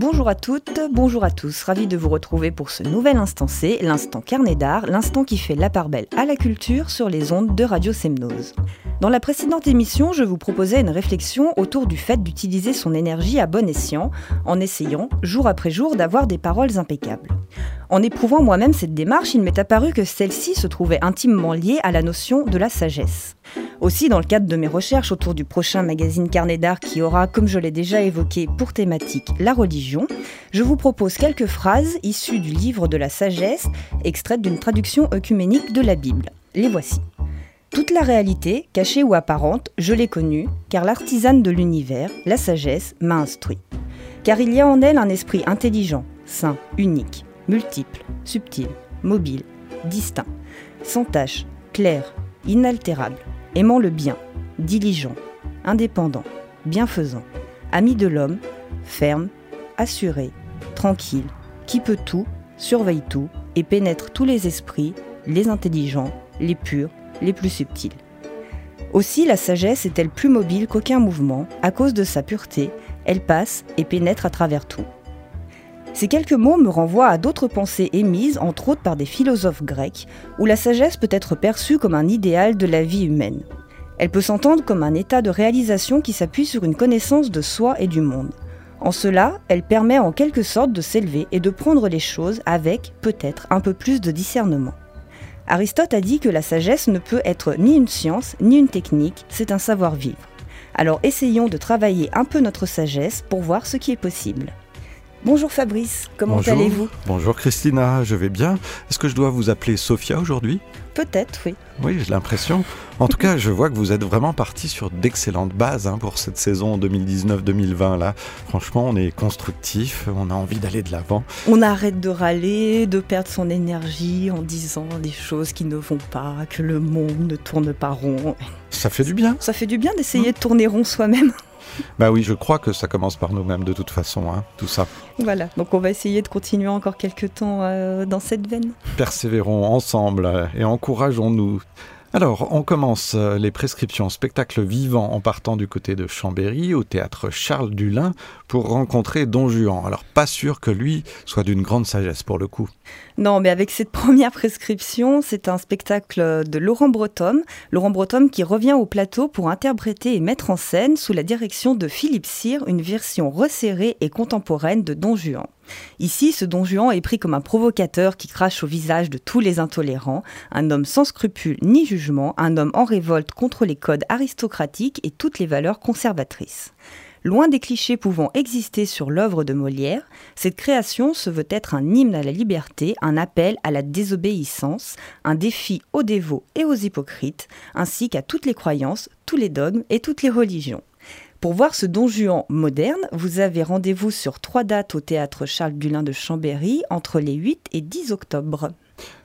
Bonjour à toutes, bonjour à tous, ravi de vous retrouver pour ce nouvel instant C, l'instant carnet d'art, l'instant qui fait la part belle à la culture sur les ondes de Radio Semnose. Dans la précédente émission, je vous proposais une réflexion autour du fait d'utiliser son énergie à bon escient, en essayant, jour après jour, d'avoir des paroles impeccables. En éprouvant moi-même cette démarche, il m'est apparu que celle-ci se trouvait intimement liée à la notion de la sagesse. Aussi, dans le cadre de mes recherches autour du prochain magazine Carnet d'art qui aura, comme je l'ai déjà évoqué, pour thématique la religion, je vous propose quelques phrases issues du livre de la sagesse, extraites d'une traduction œcuménique de la Bible. Les voici. Toute la réalité, cachée ou apparente, je l'ai connue, car l'artisane de l'univers, la sagesse, m'a instruit. Car il y a en elle un esprit intelligent, sain, unique, multiple, subtil, mobile, distinct, sans tache, clair, inaltérable, aimant le bien, diligent, indépendant, bienfaisant, ami de l'homme, ferme, assuré, tranquille, qui peut tout, surveille tout et pénètre tous les esprits, les intelligents, les purs, les plus subtils. Aussi la sagesse est-elle plus mobile qu'aucun mouvement, à cause de sa pureté, elle passe et pénètre à travers tout. Ces quelques mots me renvoient à d'autres pensées émises, entre autres par des philosophes grecs, où la sagesse peut être perçue comme un idéal de la vie humaine. Elle peut s'entendre comme un état de réalisation qui s'appuie sur une connaissance de soi et du monde. En cela, elle permet en quelque sorte de s'élever et de prendre les choses avec, peut-être, un peu plus de discernement. Aristote a dit que la sagesse ne peut être ni une science, ni une technique, c'est un savoir-vivre. Alors essayons de travailler un peu notre sagesse pour voir ce qui est possible. Bonjour Fabrice, comment allez-vous? Bonjour Christina, je vais bien. Est-ce que je dois vous appeler Sophia aujourd'hui? Peut-être, oui. Oui, j'ai l'impression. En tout cas, je vois que vous êtes vraiment parti sur d'excellentes bases hein, pour cette saison 2019-2020. Là, franchement, on est constructif, on a envie d'aller de l'avant. On arrête de râler, de perdre son énergie en disant des choses qui ne vont pas, que le monde ne tourne pas rond. Ça fait du bien. Ça fait du bien d'essayer de tourner rond soi-même. Bah oui, je crois que ça commence par nous-mêmes de toute façon, hein, tout ça. Voilà, donc on va essayer de continuer encore quelques temps euh, dans cette veine. Persévérons ensemble euh, et encourageons-nous. Alors, on commence euh, les prescriptions spectacle vivant en partant du côté de Chambéry au théâtre Charles Dulin pour rencontrer Don Juan. Alors, pas sûr que lui soit d'une grande sagesse pour le coup. Non, mais avec cette première prescription, c'est un spectacle de Laurent Breton. Laurent Breton qui revient au plateau pour interpréter et mettre en scène, sous la direction de Philippe Cyr, une version resserrée et contemporaine de Don Juan. Ici, ce don Juan est pris comme un provocateur qui crache au visage de tous les intolérants, un homme sans scrupules ni jugement, un homme en révolte contre les codes aristocratiques et toutes les valeurs conservatrices. Loin des clichés pouvant exister sur l'œuvre de Molière, cette création se veut être un hymne à la liberté, un appel à la désobéissance, un défi aux dévots et aux hypocrites, ainsi qu'à toutes les croyances, tous les dogmes et toutes les religions. Pour voir ce Don Juan moderne, vous avez rendez-vous sur trois dates au théâtre Charles Dulin de Chambéry entre les 8 et 10 octobre.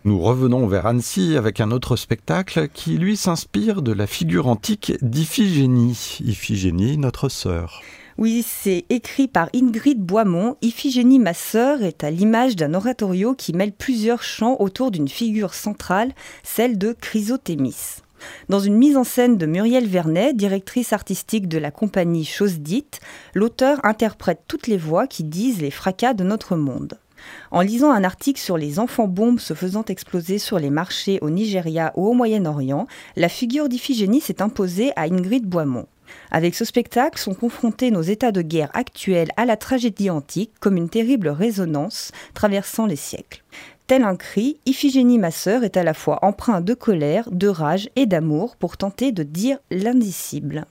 Nous revenons vers Annecy avec un autre spectacle qui lui s'inspire de la figure antique d'Iphigénie. Iphigénie, notre sœur. Oui, c'est écrit par Ingrid Boimont. Iphigénie, ma sœur, est à l'image d'un oratorio qui mêle plusieurs chants autour d'une figure centrale, celle de Chrysothémis. Dans une mise en scène de Muriel Vernet, directrice artistique de la compagnie Chose Dite, l'auteur interprète toutes les voix qui disent les fracas de notre monde. En lisant un article sur les enfants bombes se faisant exploser sur les marchés au Nigeria ou au Moyen-Orient, la figure d'Iphigénie s'est imposée à Ingrid Boimont. Avec ce spectacle sont confrontés nos états de guerre actuels à la tragédie antique comme une terrible résonance traversant les siècles. Tel un cri, Iphigénie ma sœur est à la fois empreint de colère, de rage et d'amour pour tenter de dire l'indicible.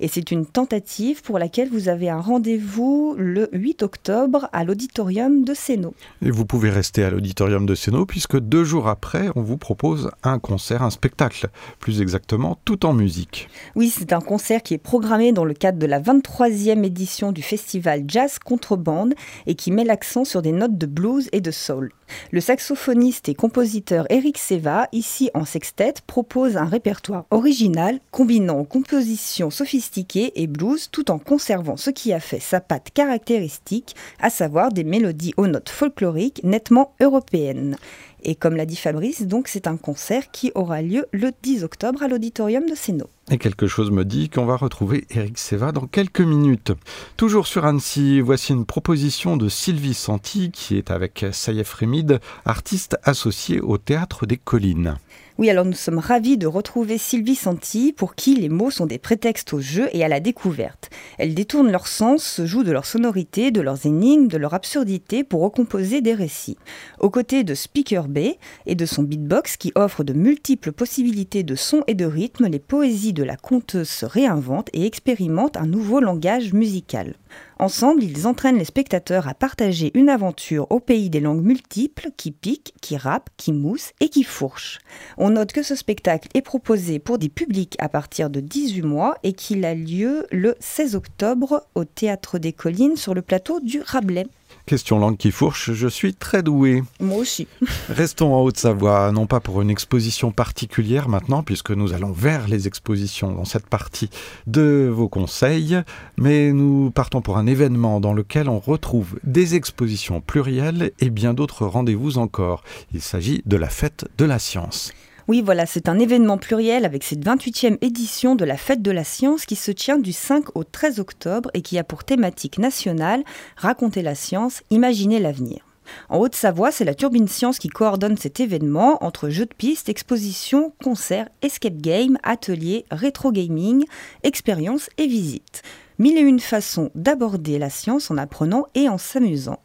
Et c'est une tentative pour laquelle vous avez un rendez-vous le 8 octobre à l'auditorium de Sénaux. Et vous pouvez rester à l'auditorium de Sénaux puisque deux jours après, on vous propose un concert, un spectacle, plus exactement tout en musique. Oui, c'est un concert qui est programmé dans le cadre de la 23e édition du festival Jazz Contrebande et qui met l'accent sur des notes de blues et de soul. Le saxophoniste et compositeur Eric Seva, ici en sextet, propose un répertoire original combinant composition sophistiquée et blues tout en conservant ce qui a fait sa patte caractéristique, à savoir des mélodies aux notes folkloriques nettement européennes. Et comme l'a dit Fabrice, donc c'est un concert qui aura lieu le 10 octobre à l'auditorium de Sénaux. Et quelque chose me dit qu'on va retrouver Eric Seva dans quelques minutes. Toujours sur Annecy, voici une proposition de Sylvie Santi qui est avec Saïef Rémide, artiste associé au Théâtre des Collines. Oui, alors nous sommes ravis de retrouver Sylvie Santi, pour qui les mots sont des prétextes au jeu et à la découverte. Elle détourne leur sens, se joue de leur sonorité, de leurs énigmes, de leur absurdité pour recomposer des récits. Aux côtés de Speaker Bay et de son beatbox qui offre de multiples possibilités de sons et de rythmes, les poésies la conteuse se réinventent et expérimentent un nouveau langage musical. Ensemble, ils entraînent les spectateurs à partager une aventure au pays des langues multiples qui piquent, qui râpent, qui moussent et qui fourchent. On note que ce spectacle est proposé pour des publics à partir de 18 mois et qu'il a lieu le 16 octobre au Théâtre des Collines sur le plateau du Rabelais. Question langue qui fourche, je suis très doué. Moi aussi. Restons en Haute-Savoie, non pas pour une exposition particulière maintenant, puisque nous allons vers les expositions dans cette partie de vos conseils, mais nous partons pour un événement dans lequel on retrouve des expositions plurielles et bien d'autres rendez-vous encore. Il s'agit de la fête de la science. Oui, voilà, c'est un événement pluriel avec cette 28e édition de la Fête de la Science qui se tient du 5 au 13 octobre et qui a pour thématique nationale Raconter la science, imaginer l'avenir. En Haute-Savoie, c'est la Turbine Science qui coordonne cet événement entre jeux de piste, expositions, concerts, escape game, ateliers, rétro gaming, expériences et visites. Mille et une façons d'aborder la science en apprenant et en s'amusant.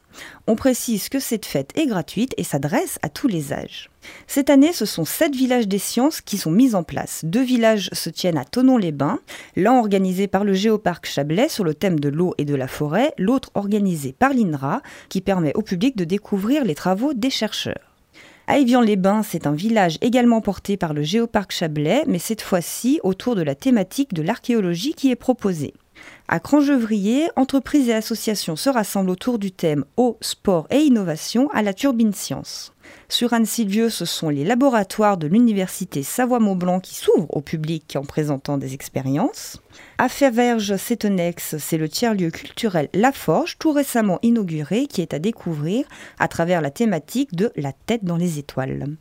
On précise que cette fête est gratuite et s'adresse à tous les âges. Cette année, ce sont sept villages des sciences qui sont mis en place. Deux villages se tiennent à Tonon-les-Bains, l'un organisé par le Géoparc Chablais sur le thème de l'eau et de la forêt, l'autre organisé par l'INRA qui permet au public de découvrir les travaux des chercheurs. À les bains c'est un village également porté par le Géoparc Chablais, mais cette fois-ci autour de la thématique de l'archéologie qui est proposée. À Crangevrier, entreprises et associations se rassemblent autour du thème eau, sport et innovation à la Turbine Science. Sur Anne-Sylvieux, ce sont les laboratoires de l'université Savoie-Mont-Blanc qui s'ouvrent au public en présentant des expériences. À Faverges-Sétonex, c'est le tiers-lieu culturel La Forge, tout récemment inauguré, qui est à découvrir à travers la thématique de La tête dans les étoiles.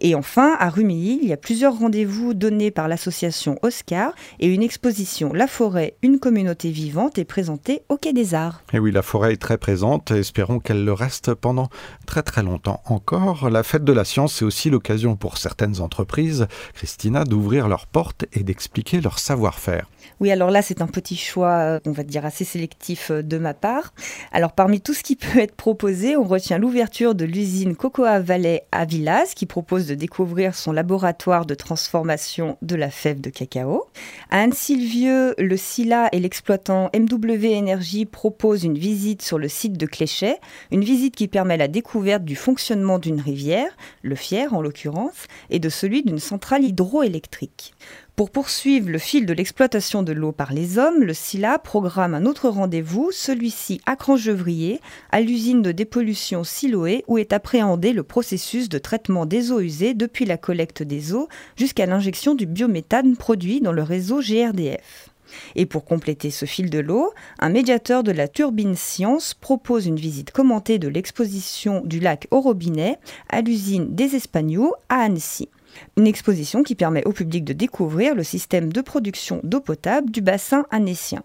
Et enfin, à Rumilly, il y a plusieurs rendez-vous donnés par l'association Oscar et une exposition La Forêt, une communauté vivante est présentée au Quai des Arts. Et oui, la forêt est très présente, espérons qu'elle le reste pendant très très longtemps encore. La fête de la science, c'est aussi l'occasion pour certaines entreprises, Christina, d'ouvrir leurs portes et d'expliquer leur savoir-faire. Oui, alors là, c'est un petit choix, euh, on va dire, assez sélectif euh, de ma part. Alors, parmi tout ce qui peut être proposé, on retient l'ouverture de l'usine Cocoa Valley à Villas, qui propose de découvrir son laboratoire de transformation de la fève de cacao. À Anne-Sylvieux, le SILA et l'exploitant MW Energy proposent une visite sur le site de Cléchet, une visite qui permet la découverte du fonctionnement d'une rivière, le Fier en l'occurrence, et de celui d'une centrale hydroélectrique. Pour poursuivre le fil de l'exploitation de l'eau par les hommes, le SILA programme un autre rendez-vous, celui-ci à Crangevrier, à l'usine de dépollution Siloé, où est appréhendé le processus de traitement des eaux usées depuis la collecte des eaux jusqu'à l'injection du biométhane produit dans le réseau GRDF. Et pour compléter ce fil de l'eau, un médiateur de la Turbine Science propose une visite commentée de l'exposition du lac au robinet à l'usine des Espagnols à Annecy. Une exposition qui permet au public de découvrir le système de production d'eau potable du bassin annécien.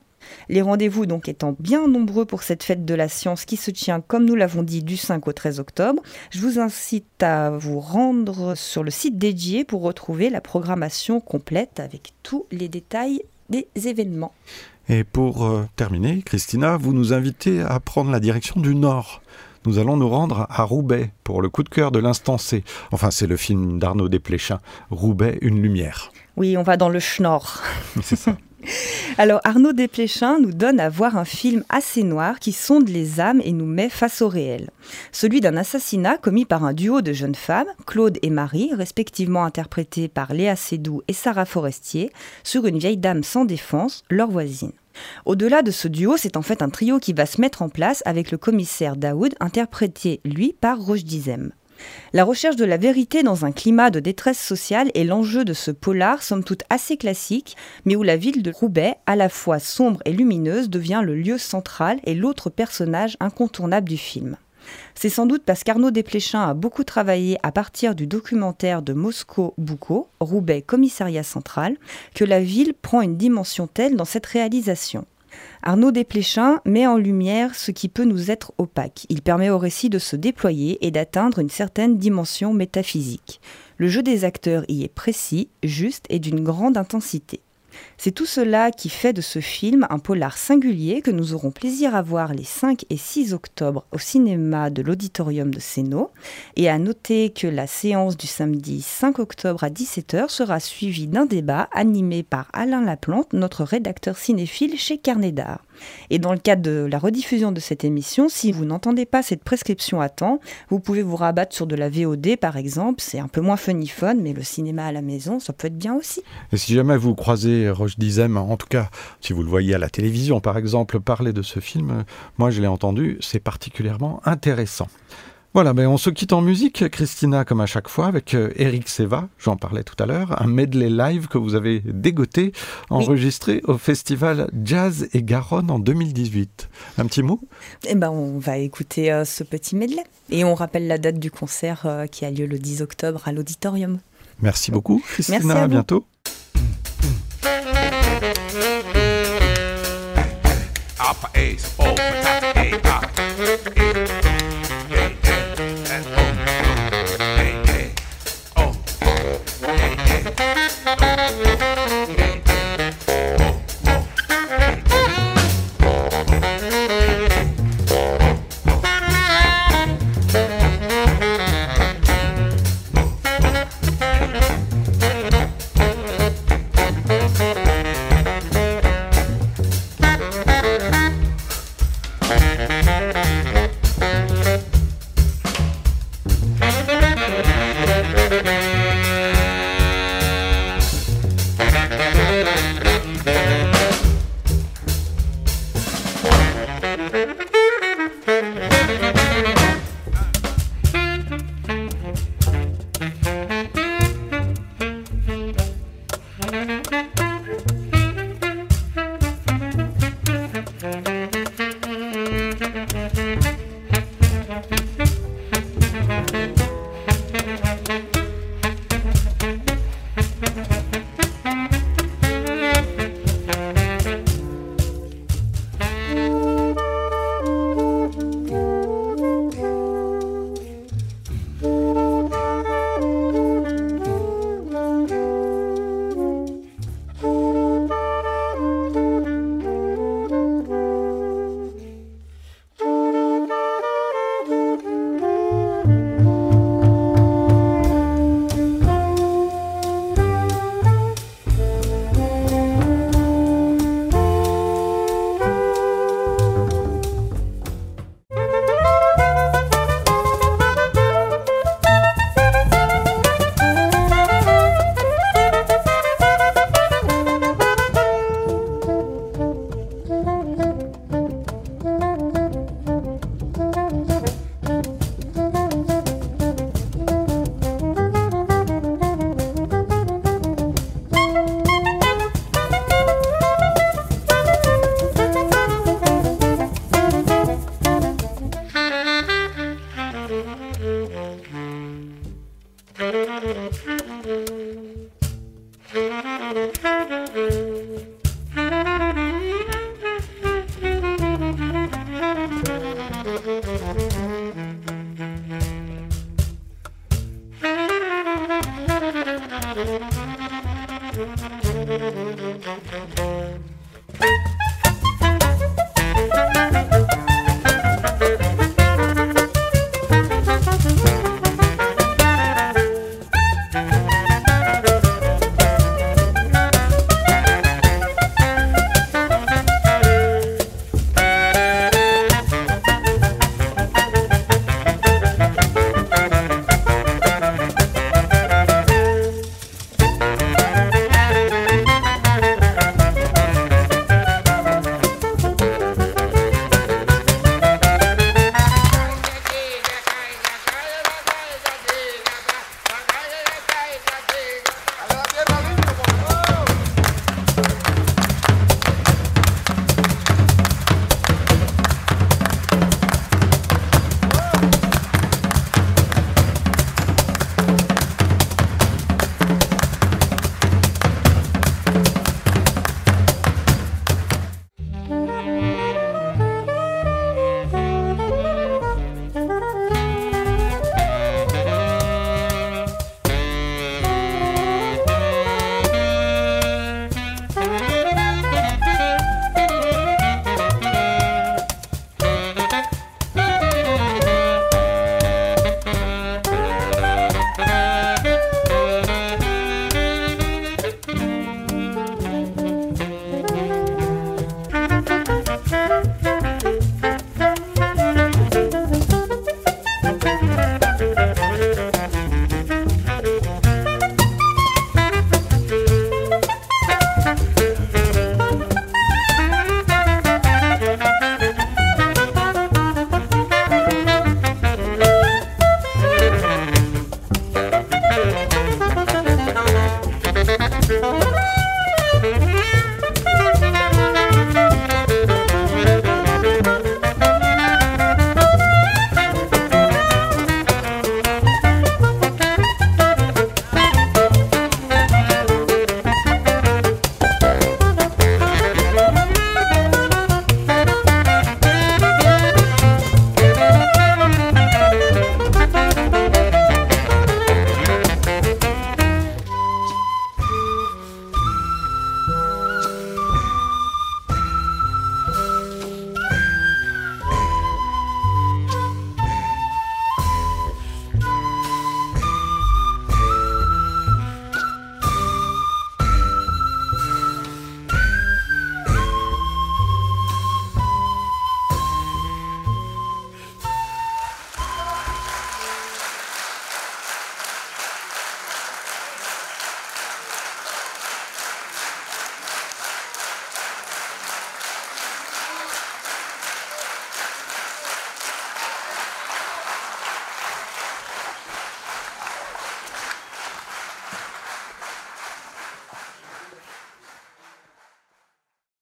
Les rendez-vous donc étant bien nombreux pour cette fête de la science qui se tient, comme nous l'avons dit, du 5 au 13 octobre, je vous incite à vous rendre sur le site dédié pour retrouver la programmation complète avec tous les détails des événements. Et pour euh, terminer, Christina, vous nous invitez à prendre la direction du nord nous allons nous rendre à Roubaix pour le coup de cœur de l'instant C. Enfin, c'est le film d'Arnaud Desplechin, Roubaix, une lumière. Oui, on va dans le schnorr. C'est ça. Alors Arnaud Desplechin nous donne à voir un film assez noir qui sonde les âmes et nous met face au réel. Celui d'un assassinat commis par un duo de jeunes femmes, Claude et Marie, respectivement interprétés par Léa Seydoux et Sarah Forestier, sur une vieille dame sans défense, leur voisine. Au-delà de ce duo, c'est en fait un trio qui va se mettre en place avec le commissaire Daoud, interprété lui par Roche Dizem. La recherche de la vérité dans un climat de détresse sociale est l'enjeu de ce polar, somme toute assez classique, mais où la ville de Roubaix, à la fois sombre et lumineuse, devient le lieu central et l'autre personnage incontournable du film. C'est sans doute parce qu'Arnaud Desplechin a beaucoup travaillé à partir du documentaire de Moscou Boucault, Roubaix Commissariat Central, que la ville prend une dimension telle dans cette réalisation. Arnaud Desplechin met en lumière ce qui peut nous être opaque. Il permet au récit de se déployer et d'atteindre une certaine dimension métaphysique. Le jeu des acteurs y est précis, juste et d'une grande intensité. C'est tout cela qui fait de ce film un polar singulier que nous aurons plaisir à voir les 5 et 6 octobre au cinéma de l'Auditorium de Sénaux. Et à noter que la séance du samedi 5 octobre à 17h sera suivie d'un débat animé par Alain Laplante, notre rédacteur cinéphile chez Carnet d'Art. Et dans le cadre de la rediffusion de cette émission, si vous n'entendez pas cette prescription à temps, vous pouvez vous rabattre sur de la VOD par exemple. C'est un peu moins funny fun, mais le cinéma à la maison, ça peut être bien aussi. Et si jamais vous croisez Roche Dizem, en tout cas, si vous le voyez à la télévision par exemple, parler de ce film, moi je l'ai entendu, c'est particulièrement intéressant. Voilà, mais on se quitte en musique, Christina, comme à chaque fois, avec euh, Eric Seva, j'en parlais tout à l'heure, un medley live que vous avez dégoté, enregistré au festival Jazz et Garonne en 2018. Un petit mot? Eh ben, on va écouter euh, ce petit medley et on rappelle la date du concert euh, qui a lieu le 10 octobre à l'auditorium. Merci beaucoup, Christina, Merci à, bientôt.